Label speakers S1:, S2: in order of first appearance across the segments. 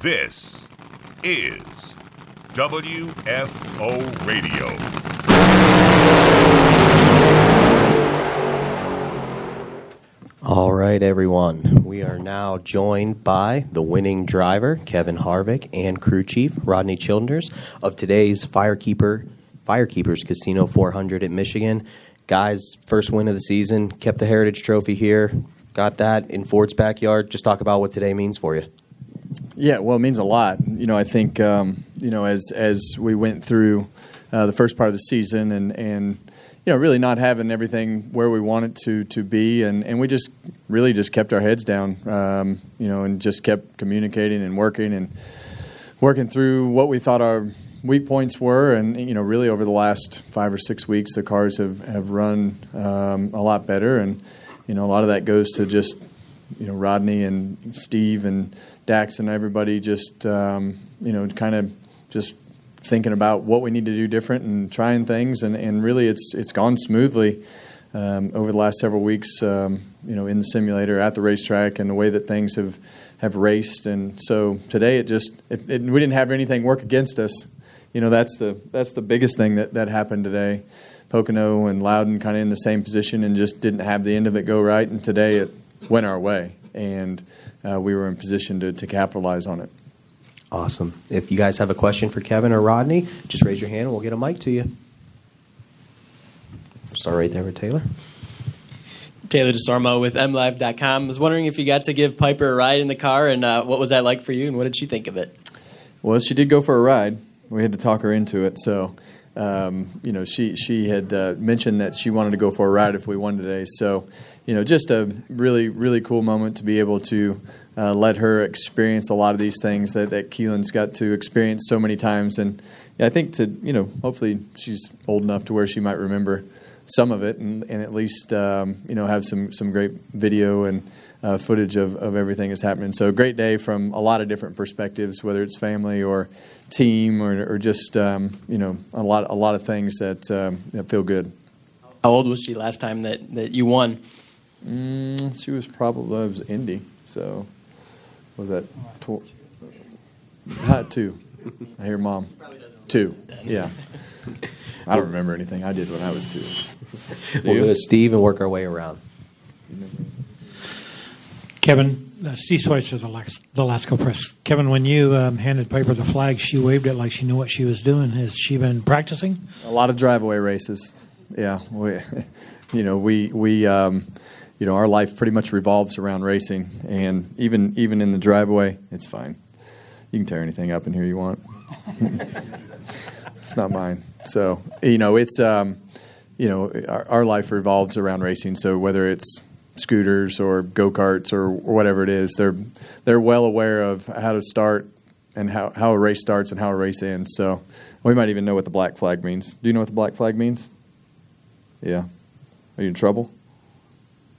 S1: This is WFO Radio.
S2: All right, everyone. We are now joined by the winning driver, Kevin Harvick, and crew chief, Rodney Childers, of today's Firekeeper Firekeepers Casino 400 at Michigan. Guys, first win of the season, kept the Heritage Trophy here, got that in Ford's backyard. Just talk about what today means for you.
S3: Yeah, well, it means a lot. You know, I think um, you know as as we went through uh, the first part of the season and and you know really not having everything where we wanted to to be, and and we just really just kept our heads down, um, you know, and just kept communicating and working and working through what we thought our weak points were, and you know, really over the last five or six weeks, the cars have have run um, a lot better, and you know, a lot of that goes to just you know Rodney and Steve and Dax and everybody just um, you know kind of just thinking about what we need to do different and trying things, and, and really it's it's gone smoothly. Um, over the last several weeks, um, you know, in the simulator at the racetrack, and the way that things have have raced, and so today it just it, it, we didn't have anything work against us. You know, that's the that's the biggest thing that that happened today. Pocono and Loudon kind of in the same position and just didn't have the end of it go right, and today it went our way, and uh, we were in position to, to capitalize on it.
S2: Awesome. If you guys have a question for Kevin or Rodney, just raise your hand and we'll get a mic to you. We'll start right there with Taylor.
S4: Taylor DesOrmeau with MLive.com. I was wondering if you got to give Piper a ride in the car, and uh, what was that like for you, and what did she think of it?
S3: Well, she did go for a ride. We had to talk her into it. So, um, you know, she she had uh, mentioned that she wanted to go for a ride if we won today. So, you know, just a really really cool moment to be able to uh, let her experience a lot of these things that that Keelan's got to experience so many times. And I think to you know, hopefully she's old enough to where she might remember some of it and, and at least um, you know have some some great video and uh, footage of, of everything that's happening. So great day from a lot of different perspectives, whether it's family or team or, or just um, you know a lot a lot of things that, um, that feel good.
S4: How old was she last time that, that you won?
S3: Mm, she was probably it was Indy, so was that tw- uh, two? I hear mom two. Yeah, I don't remember anything I did when I was two.
S2: We'll go to Steve and work our way around.
S5: Kevin, uh, Steve Schweitzer, the, Lex, the Lasco Press. Kevin, when you um, handed Piper the flag, she waved it like she knew what she was doing. Has she been practicing?
S3: A lot of driveway races. Yeah, we, you know, we we um, you know our life pretty much revolves around racing, and even even in the driveway, it's fine. You can tear anything up in here you want. it's not mine. So you know, it's um, you know, our, our life revolves around racing. So whether it's scooters or go karts or, or whatever it is, they're they're well aware of how to start and how, how a race starts and how a race ends. So we might even know what the black flag means. Do you know what the black flag means? Yeah. Are you in trouble?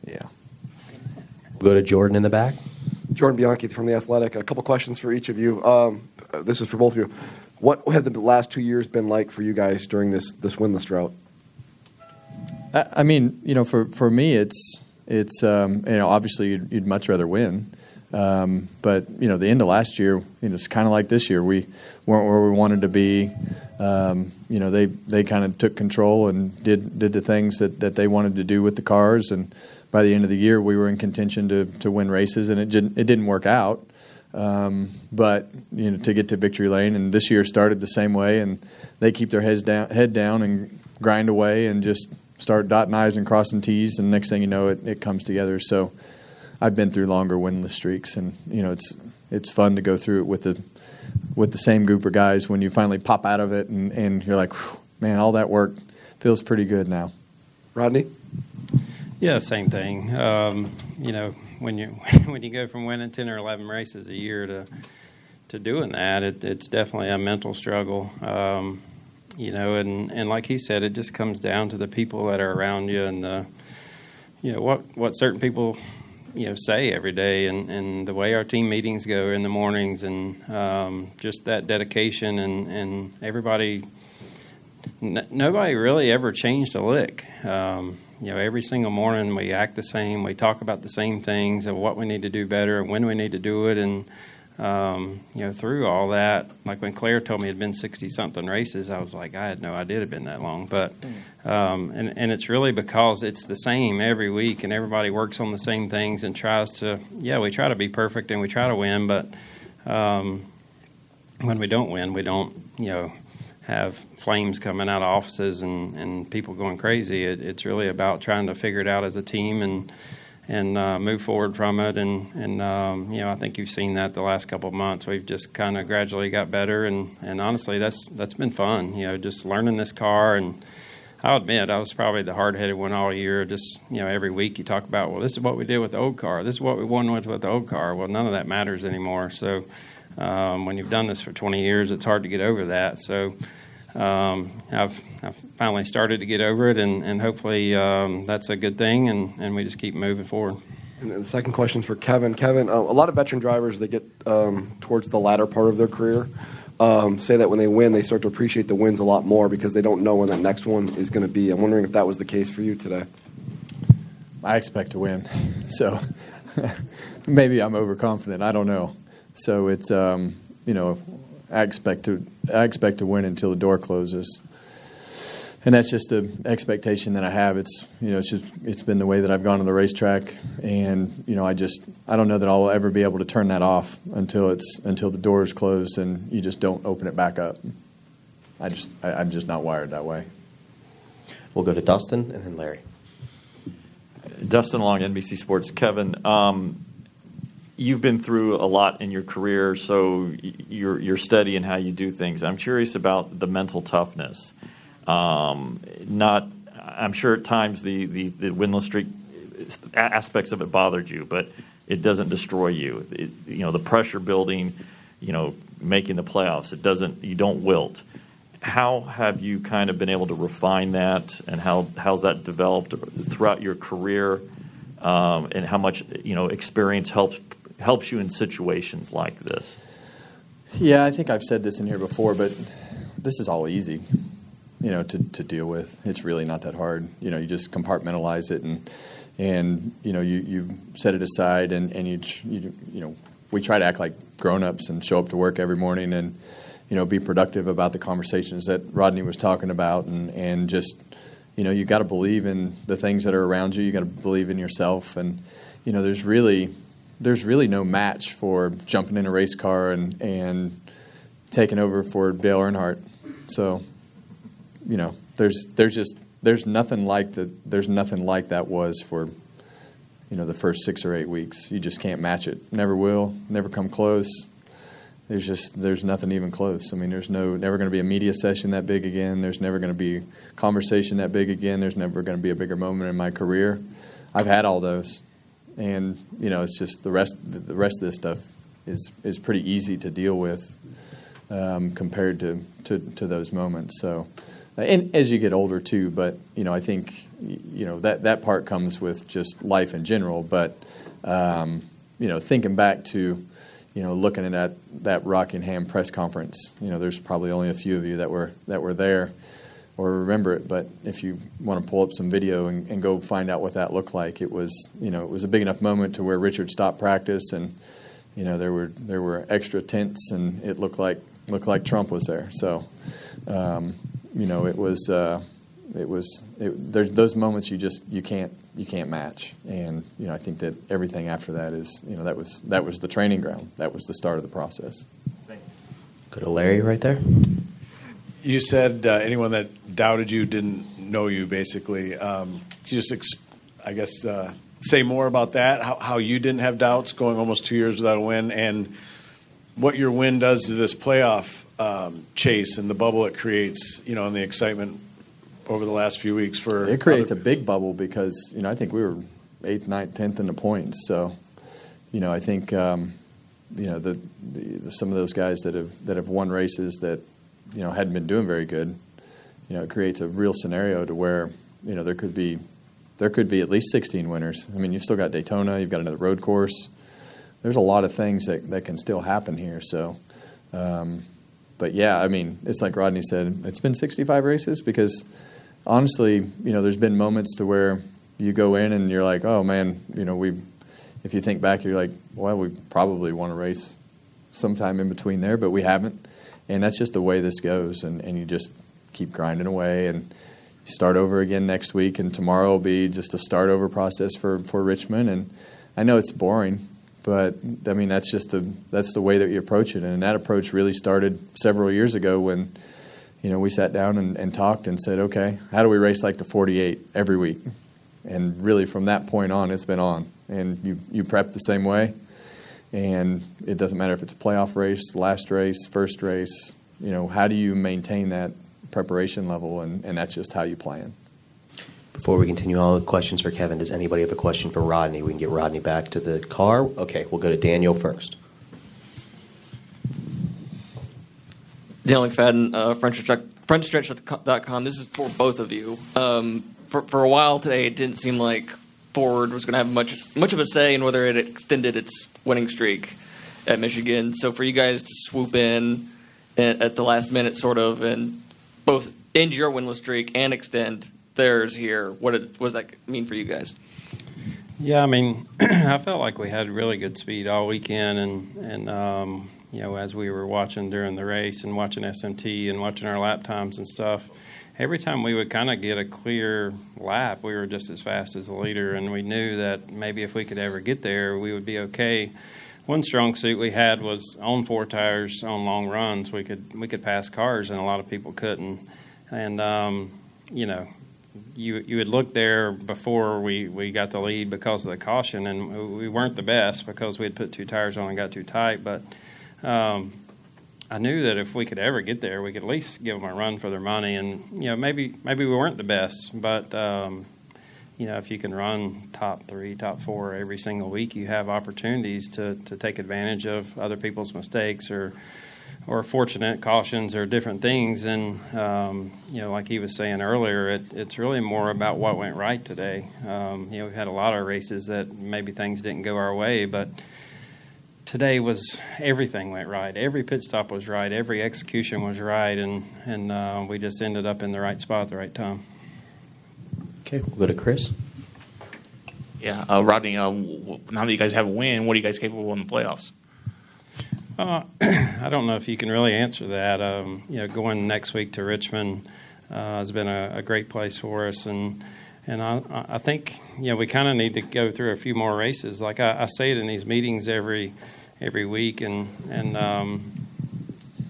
S3: Yeah.
S2: We'll go to Jordan in the back.
S6: Jordan Bianchi from The Athletic. A couple questions for each of you. Um, this is for both of you. What have the last two years been like for you guys during this, this winless drought?
S3: I, I mean, you know, for, for me, it's it's um, you know obviously you'd, you'd much rather win, um, but you know the end of last year, you know, it's kind of like this year. We weren't where we wanted to be. Um, you know, they they kind of took control and did did the things that, that they wanted to do with the cars, and by the end of the year, we were in contention to to win races, and it didn't it didn't work out. Um, but you know, to get to victory lane, and this year started the same way, and they keep their heads down, head down, and grind away, and just start dotting I's and crossing T's, and next thing you know, it, it comes together. So I've been through longer winless streaks, and you know it's it's fun to go through it with the with the same group of guys when you finally pop out of it, and, and you're like, man, all that work feels pretty good now.
S6: Rodney.
S7: Yeah, same thing. Um, you know, when you when you go from winning ten or eleven races a year to to doing that, it, it's definitely a mental struggle. Um, you know, and, and like he said, it just comes down to the people that are around you and the, you know, what, what certain people, you know, say every day and, and the way our team meetings go in the mornings and um, just that dedication and, and everybody, n- nobody really ever changed a lick. Um, you know, every single morning we act the same. We talk about the same things of what we need to do better and when we need to do it. And um, you know, through all that, like when Claire told me it had been 60 something races, I was like, I had no idea it had been that long. But, um, and, and it's really because it's the same every week and everybody works on the same things and tries to, yeah, we try to be perfect and we try to win, but um, when we don't win, we don't, you know, have flames coming out of offices and, and people going crazy. It, it's really about trying to figure it out as a team and, and uh, move forward from it. And, and um, you know, I think you've seen that the last couple of months. We've just kind of gradually got better, and, and honestly, that's that's been fun. You know, just learning this car, and I'll admit I was probably the hard headed one all year. Just you know, every week you talk about, well, this is what we did with the old car. This is what we won with with the old car. Well, none of that matters anymore. So. Um, when you've done this for 20 years, it's hard to get over that. So, um, I've, I've, finally started to get over it, and, and hopefully um, that's a good thing, and, and we just keep moving forward.
S6: And the second question is for Kevin. Kevin, uh, a lot of veteran drivers that get um, towards the latter part of their career um, say that when they win, they start to appreciate the wins a lot more because they don't know when that next one is going to be. I'm wondering if that was the case for you today.
S3: I expect to win, so maybe I'm overconfident. I don't know. So it's um, you know I expect to I expect to win until the door closes, and that's just the expectation that I have. It's you know it's just it's been the way that I've gone on the racetrack, and you know I just I don't know that I'll ever be able to turn that off until it's until the door is closed and you just don't open it back up. I just I, I'm just not wired that way.
S2: We'll go to Dustin and then Larry.
S8: Dustin Long, NBC Sports. Kevin, um, you've been through a lot in your career, so you're you're steady in how you do things. I'm curious about the mental toughness. Um, not, I'm sure at times the, the, the winless streak aspects of it bothered you, but it doesn't destroy you. It, you know, the pressure building, you know, making the playoffs. It doesn't. You don't wilt. How have you kind of been able to refine that, and how how's that developed throughout your career, um, and how much you know experience helps helps you in situations like this?
S3: Yeah, I think I've said this in here before, but this is all easy, you know, to, to deal with. It's really not that hard. You know, you just compartmentalize it and and you know you, you set it aside and and you, you you know we try to act like grown ups and show up to work every morning and you know be productive about the conversations that Rodney was talking about and and just you know you got to believe in the things that are around you. You got to believe in yourself and you know there's really there's really no match for jumping in a race car and and taking over for Dale Earnhardt. So, you know, there's there's just there's nothing like the there's nothing like that was for you know the first six or eight weeks. You just can't match it. Never will. Never come close. There's just there's nothing even close. I mean, there's no never going to be a media session that big again. There's never going to be conversation that big again. There's never going to be a bigger moment in my career. I've had all those and you know it's just the rest the rest of this stuff is is pretty easy to deal with um, compared to, to, to those moments. So, and as you get older too, but you know I think you know that that part comes with just life in general. But um, you know thinking back to you know looking at that Rockingham press conference, you know there's probably only a few of you that were that were there or remember it. But if you want to pull up some video and, and, go find out what that looked like, it was you know it was a big enough moment to where Richard stopped practice and you know there were there were extra tents and it looked like looked like Trump was there. So um, you know it was uh, it was it, there's those moments you just you can't you can't match. And you know I think that everything after that is you know that was that was the training ground. That was the start of the process.
S2: Go to Larry right there.
S9: You said uh, anyone that doubted you didn't know you, basically. Um, just, ex- I guess, uh, say more about that, how, how, you didn't have doubts going almost two years without a win, and what your win does to this playoff um, chase and the bubble it creates, you know, and the excitement over the last few weeks for.
S3: It creates other- a big bubble because, you know, I think we were eighth, ninth, tenth in the points. So, you know, I think. Um, you know the, the, some of those guys that have that have won races that you know hadn't been doing very good, you know, it creates a real scenario to where you know there could be there could be at least 16 winners. I mean, you've still got Daytona, you've got another road course. There's a lot of things that that can still happen here. So, um, but yeah, I mean, it's like Rodney said, it's been 65 races because honestly, you know, there's been moments to where you go in and you're like, oh man, you know, we. If you think back, you're like, well, we probably won a race sometime in between there, but we haven't. And that's just the way this goes. And, and you just keep grinding away and start over again next week. And tomorrow will be just a start over process for, for Richmond. And I know it's boring, but I mean that's just the that's the way that you approach it. And that approach really started several years ago when you know we sat down and, and talked and said, okay, how do we race like the 48 every week? And really from that point on, it's been on. And you you prep the same way and it doesn't matter if it's a playoff race, last race, first race. You know, how do you maintain that preparation level, and, and that's just how you plan.
S2: Before we continue on with questions for Kevin, does anybody have a question for Rodney? We can get Rodney back to the car. Okay, we'll go to Daniel first.
S10: Daniel McFadden, uh, Frontstretch.com. This is for both of you. Um, for, for a while today, it didn't seem like Ford was going to have much much of a say in whether it extended its winning streak at Michigan. So for you guys to swoop in at, at the last minute, sort of, and both end your winless streak and extend theirs here, what does that mean for you guys?
S7: Yeah, I mean, I felt like we had really good speed all weekend, and and um, you know, as we were watching during the race and watching SMT and watching our lap times and stuff, every time we would kind of get a clear lap, we were just as fast as the leader, and we knew that maybe if we could ever get there, we would be okay. One strong suit we had was on four tires on long runs. We could we could pass cars, and a lot of people couldn't. And um, you know, you you would look there before we, we got the lead because of the caution, and we weren't the best because we had put two tires on and got too tight. But um, I knew that if we could ever get there, we could at least give them a run for their money. And you know, maybe maybe we weren't the best, but um, you know, if you can run top three, top four every single week, you have opportunities to to take advantage of other people's mistakes or or fortunate cautions or different things. And um, you know, like he was saying earlier, it, it's really more about what went right today. Um, you know, we've had a lot of races that maybe things didn't go our way, but today was everything went right. Every pit stop was right. Every execution was right, and and uh, we just ended up in the right spot at the right time.
S2: Okay, we'll go to Chris.
S11: Yeah, uh, Rodney. Uh, now that you guys have a win, what are you guys capable in the playoffs?
S7: Uh, I don't know if you can really answer that. Um, you know, going next week to Richmond uh, has been a, a, great place for us, and and I, I think you know we kind of need to go through a few more races. Like I, I say it in these meetings every every week, and and um,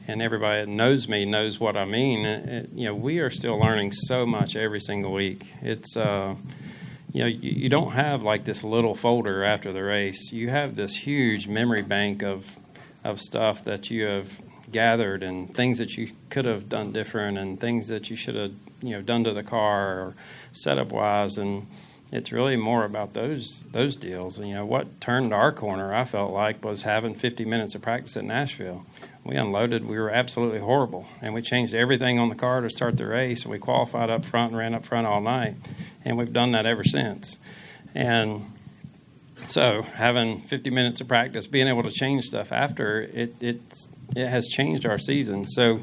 S7: and everybody that knows me knows what I mean. It, you know, we are still learning so much every single week. It's uh, you know, you, you, don't have like this little folder after the race. You have this huge memory bank of of stuff that you have gathered and things that you could have done different and things that you should have you know done to the car or setup wise and it's really more about those those deals. And, you know, what turned our corner, I felt like, was having 50 minutes of practice at Nashville. We unloaded. We were absolutely horrible, and we changed everything on the car to start the race. And we qualified up front and ran up front all night, and we've done that ever since. And so, having 50 minutes of practice, being able to change stuff after it, it's it has changed our season. So,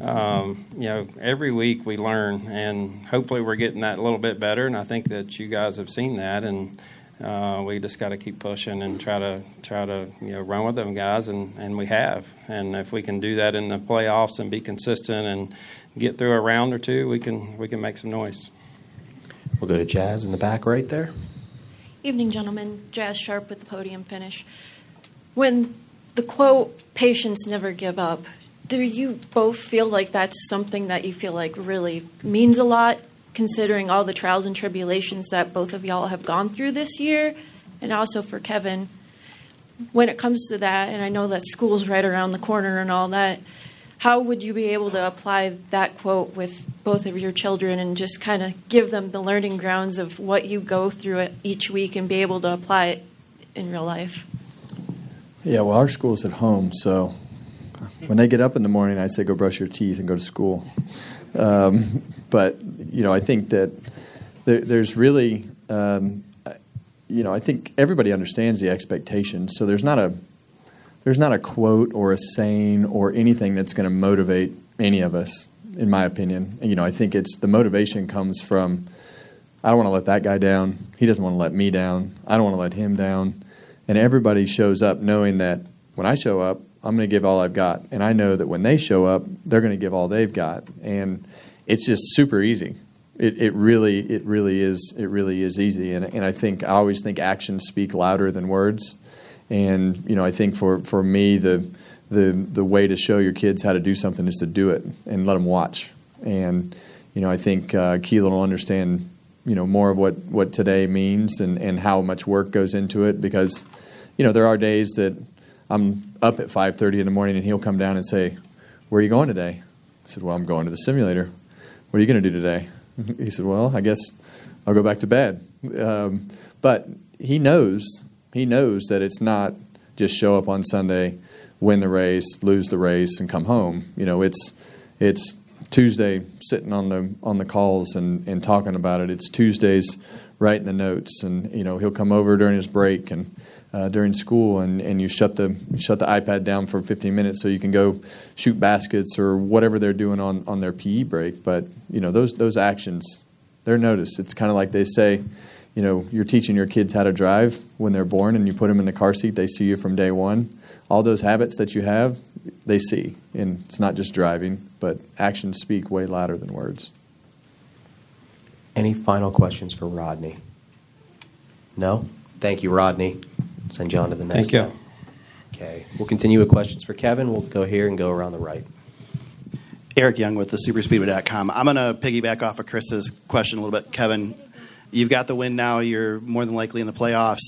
S7: um, you know, every week we learn, and hopefully we're getting that a little bit better. And I think that you guys have seen that, and uh, we just got to keep pushing and try to try to you know run with them guys, and, and we have. And if we can do that in the playoffs and be consistent and get through a round or two, we can we can make some noise.
S2: We'll go to Jazz in the back right there.
S12: Evening, gentlemen. Jazz Sharp with the podium finish. When the quote, patience never give up, do you both feel like that's something that you feel like really means a lot, considering all the trials and tribulations that both of y'all have gone through this year? And also for Kevin, when it comes to that, and I know that school's right around the corner and all that, how would you be able to apply that quote with both of your children and just kind of give them the learning grounds of what you go through each week and be able to apply it in real life?
S3: Yeah, well, our school's at home, so when they get up in the morning, I say go brush your teeth and go to school. Um, but you know, I think that there, there's really, um, you know, I think everybody understands the expectation. So there's not a there's not a quote or a saying or anything that's going to motivate any of us, in my opinion. You know, I think it's the motivation comes from I don't want to let that guy down. He doesn't want to let me down. I don't want to let him down and everybody shows up knowing that when I show up, I'm going to give all I've got, and I know that when they show up, they're going to give all they've got, and it's just super easy. It, it really it really is it really is easy, and and I think I always think actions speak louder than words, and you know I think for for me the the the way to show your kids how to do something is to do it and let them watch, and you know I think uh, Keelan will understand you know more of what what today means and and how much work goes into it because you know there are days that I'm up at 5:30 in the morning and he'll come down and say, "Where are you going today?" I said, "Well, I'm going to the simulator." What are you going to do today? He said, "Well, I guess I'll go back to bed." Um, but he knows he knows that it's not just show up on Sunday, win the race, lose the race, and come home. You know, it's it's Tuesday sitting on the on the calls and, and talking about it. It's Tuesdays writing the notes, and you know he'll come over during his break and uh, during school, and, and you shut the you shut the iPad down for 15 minutes so you can go shoot baskets or whatever they're doing on, on their PE break. But you know those those actions, they're noticed. It's kind of like they say, you know, you're teaching your kids how to drive when they're born, and you put them in the car seat. They see you from day one. All those habits that you have, they see, and it's not just driving, but actions speak way louder than words.
S2: Any final questions for Rodney? No? Thank you, Rodney. Send you on to the next.
S7: Thank you.
S2: Okay. We'll continue with questions for Kevin. We'll go here and go around the right.
S13: Eric Young with the superspeedway.com. I'm going to piggyback off of Chris's question a little bit. Kevin, you've got the win now. You're more than likely in the playoffs.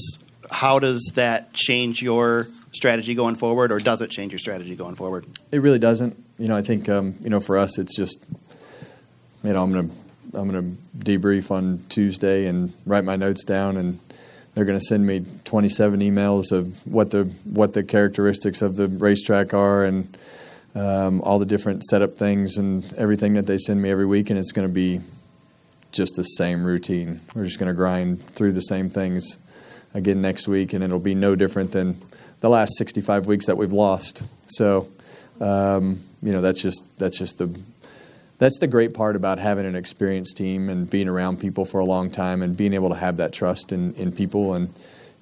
S13: How does that change your strategy going forward, or does it change your strategy going forward?
S3: It really doesn't. You know, I think um, you know for us, it's just you know I'm gonna I'm gonna debrief on Tuesday and write my notes down, and they're gonna send me 27 emails of what the what the characteristics of the racetrack are and um, all the different setup things and everything that they send me every week, and it's gonna be just the same routine. We're just gonna grind through the same things again next week, and it'll be no different than the last 65 weeks that we've lost. So, um, you know, that's just that's just the that's the great part about having an experienced team and being around people for a long time and being able to have that trust in, in people and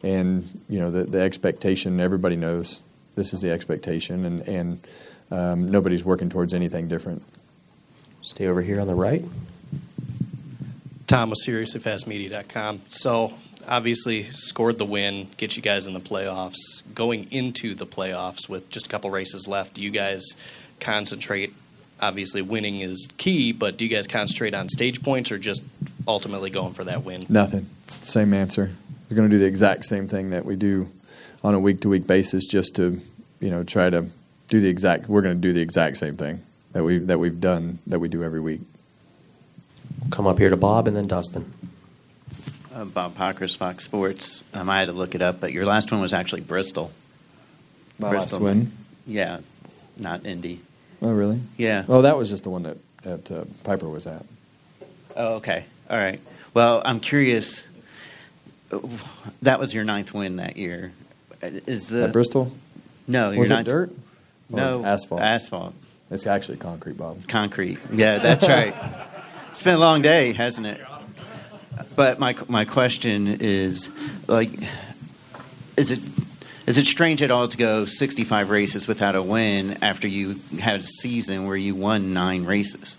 S3: and you know the, the expectation. Everybody knows this is the expectation, and and um, nobody's working towards anything different.
S2: Stay over here on the right.
S14: Tom was serious at fastmedia.com. So obviously scored the win, get you guys in the playoffs. Going into the playoffs with just a couple races left, do you guys concentrate? Obviously, winning is key, but do you guys concentrate on stage points or just ultimately going for that win?
S3: Nothing. Same answer. We're going to do the exact same thing that we do on a week to week basis, just to you know try to do the exact. We're going to do the exact same thing that we that we've done that we do every week.
S2: Come up here to Bob and then Dustin.
S15: Uh, Bob Pockrass, Fox Sports. Um, I had to look it up, but your last one was actually Bristol.
S3: My last win?
S15: Yeah, not Indy.
S3: Oh, really?
S15: Yeah.
S3: Oh, that was just the one that that uh, Piper was at.
S15: Oh, okay. All right. Well, I'm curious. That was your ninth win that year. Is the
S3: At Bristol?
S15: No, your
S3: Was it dirt?
S15: No,
S3: asphalt.
S15: Asphalt.
S3: It's actually concrete, Bob.
S15: Concrete. Yeah, that's right. it's been a long day, hasn't it? But my my question is, like, is it is it strange at all to go 65 races without a win after you had a season where you won nine races?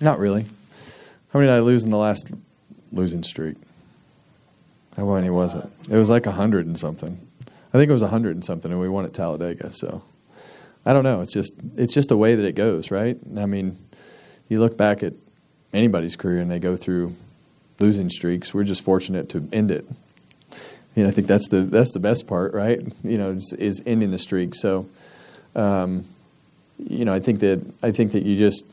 S3: Not really. How many did I lose in the last losing streak? How many was it? It was like a hundred and something. I think it was a hundred and something, and we won at Talladega. So I don't know. It's just it's just the way that it goes, right? I mean, you look back at anybody's career and they go through losing streaks. We're just fortunate to end it. You know, I think that's the that's the best part, right? You know, is, is ending the streak. So, um, you know, I think that I think that you just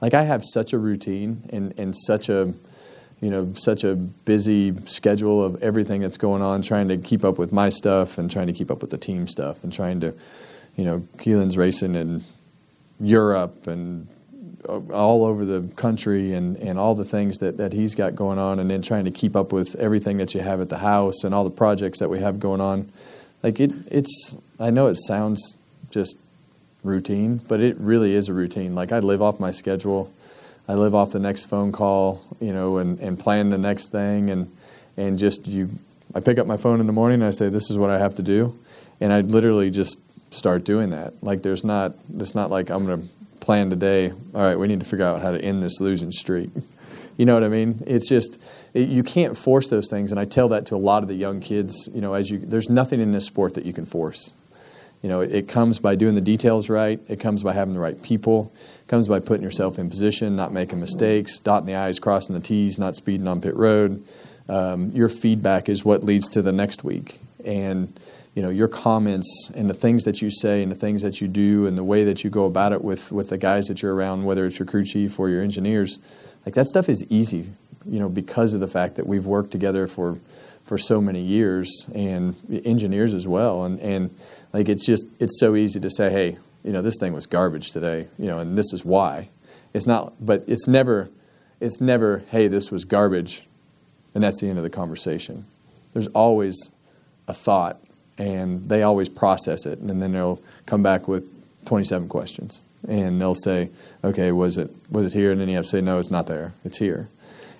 S3: like I have such a routine and and such a you know such a busy schedule of everything that's going on, trying to keep up with my stuff and trying to keep up with the team stuff and trying to, you know, Keelan's racing in Europe and all over the country and, and all the things that, that he's got going on and then trying to keep up with everything that you have at the house and all the projects that we have going on. Like it it's I know it sounds just routine, but it really is a routine. Like I live off my schedule. I live off the next phone call, you know, and, and plan the next thing and and just you I pick up my phone in the morning and I say, This is what I have to do and I literally just start doing that. Like there's not it's not like I'm going to plan today. All right, we need to figure out how to end this losing streak. You know what I mean? It's just it, you can't force those things, and I tell that to a lot of the young kids. You know, as you there's nothing in this sport that you can force. You know, it, it comes by doing the details right. It comes by having the right people. It comes by putting yourself in position, not making mistakes, dotting the i's, crossing the t's, not speeding on pit road. Um, your feedback is what leads to the next week, and you know your comments and the things that you say and the things that you do and the way that you go about it with with the guys that you're around, whether it's your crew chief or your engineers, like that stuff is easy. You know, because of the fact that we've worked together for for so many years and engineers as well, and and like it's just it's so easy to say, hey, you know, this thing was garbage today, you know, and this is why. It's not, but it's never, it's never, hey, this was garbage, and that's the end of the conversation. There's always a thought, and they always process it, and then they'll come back with 27 questions, and they'll say, okay, was it was it here? And then you have to say, no, it's not there, it's here.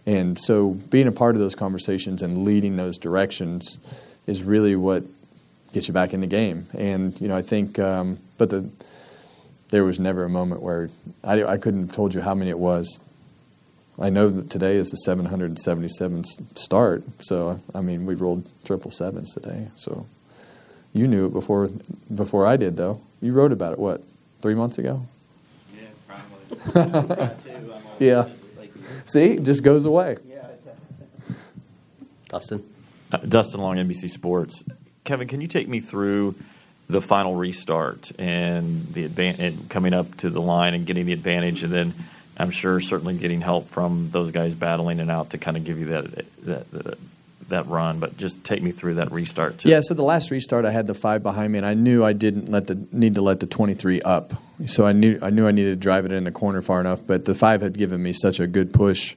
S3: And so, being a part of those conversations and leading those directions is really what gets you back in the game. And you know, I think, um, but the there was never a moment where I, I couldn't have told you how many it was. I know that today is the 777 start, so I mean we rolled triple sevens today. So you knew it before before I did, though. You wrote about it what three months ago?
S13: Yeah, probably.
S3: yeah. See, it just goes away.
S2: Dustin.
S8: Uh, Dustin Long, NBC Sports. Kevin, can you take me through the final restart and the advan- and coming up to the line and getting the advantage, and then I'm sure certainly getting help from those guys battling it out to kind of give you that that that, that run. But just take me through that restart too.
S3: Yeah, so the last restart, I had the five behind me, and I knew I didn't let the need to let the twenty three up. So I knew I knew I needed to drive it in the corner far enough. But the five had given me such a good push.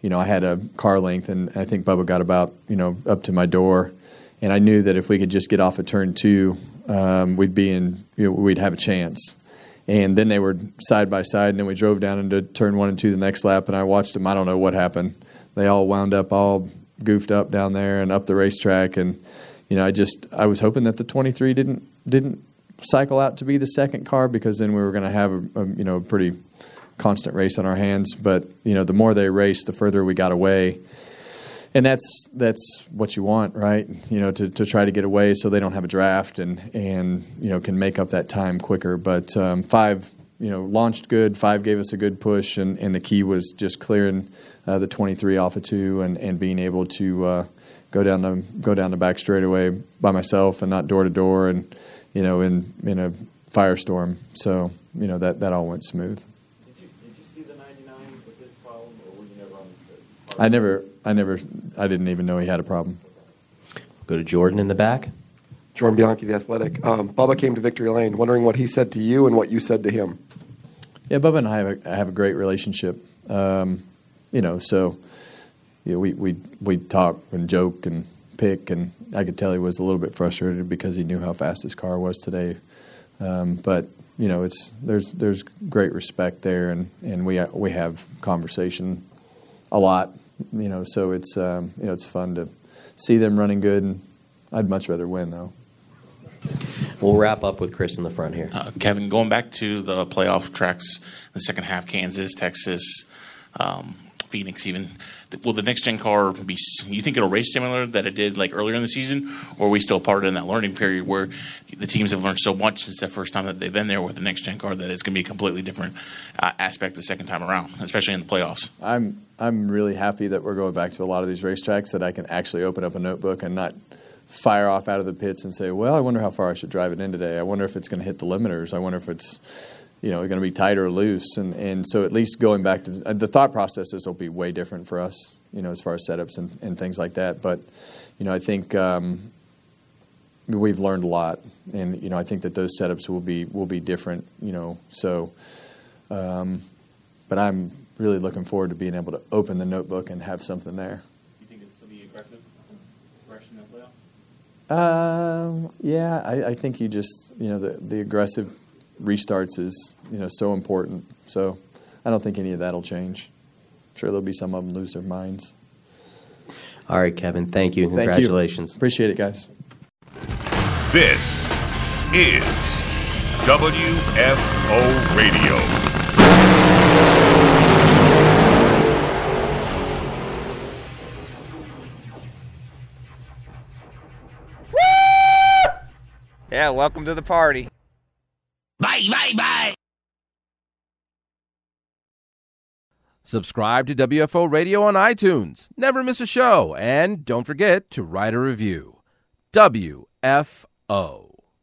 S3: You know, I had a car length, and I think Bubba got about you know up to my door, and I knew that if we could just get off of turn two, um, we'd be in. You know, we'd have a chance. And then they were side by side, and then we drove down into turn one and two the next lap, and I watched them. I don't know what happened. They all wound up all goofed up down there and up the racetrack, and you know, I just I was hoping that the 23 didn't didn't cycle out to be the second car because then we were going to have a, a you know a pretty constant race on our hands. But you know, the more they raced, the further we got away, and that's that's what you want, right? You know, to, to try to get away so they don't have a draft and and you know can make up that time quicker. But um, five, you know, launched good. Five gave us a good push, and, and the key was just clearing uh, the 23 off of two and, and being able to uh, go down the go down the back straightaway by myself and not door to door and you know in in a firestorm. So you know that that all went smooth.
S16: Did you see the ninety nine with this problem, or were you never on the pit?
S3: I never, I never, I didn't even know he had a problem.
S2: Go to Jordan in the back.
S6: Jordan Bianchi, the athletic. Um, Bubba came to Victory Lane, wondering what he said to you and what you said to him.
S3: Yeah, Bubba and I have a, have a great relationship. Um, you know, so you know, we we we talk and joke and pick, and I could tell he was a little bit frustrated because he knew how fast his car was today. Um, but you know, it's there's there's great respect there, and, and we we have conversation a lot. You know, so it's um, you know it's fun to see them running good, and I'd much rather win though.
S2: We'll wrap up with Chris in the front here.
S11: Uh, Kevin, going back to the playoff tracks, the second half, Kansas, Texas, um, Phoenix, even. Will the next gen car be? You think it'll race similar that it did like earlier in the season, or are we still part in that learning period where the teams have learned so much since the first time that they've been there with the next gen car that it's going to be a completely different uh, aspect the second time around, especially in the playoffs?
S3: I'm I'm really happy that we're going back to a lot of these racetracks that I can actually open up a notebook and not fire off out of the pits and say, well, I wonder how far I should drive it in today. I wonder if it's going to hit the limiters. I wonder if it's you know, going to be tight or loose. And, and so at least going back to the, the thought processes will be way different for us, you know, as far as setups and, and things like that. But, you know, I think um, we've learned a lot. And, you know, I think that those setups will be, will be different, you know, so, um, but I'm really looking forward to being able to open the notebook and have something there.
S11: You think it's going to be aggressive, aggressive in the playoffs?
S3: Um, yeah, I, I think you just, you know, the, the aggressive restarts is you know so important. So I don't think any of that'll change. I'm sure there'll be some of them lose their minds.
S2: All right, Kevin. Thank you.
S3: Thank you.
S2: Congratulations.
S3: Appreciate it, guys.
S1: This is WFO Radio.
S17: Welcome to the party.
S18: Bye, bye, bye.
S19: Subscribe to WFO Radio on iTunes. Never miss a show. And don't forget to write a review. WFO.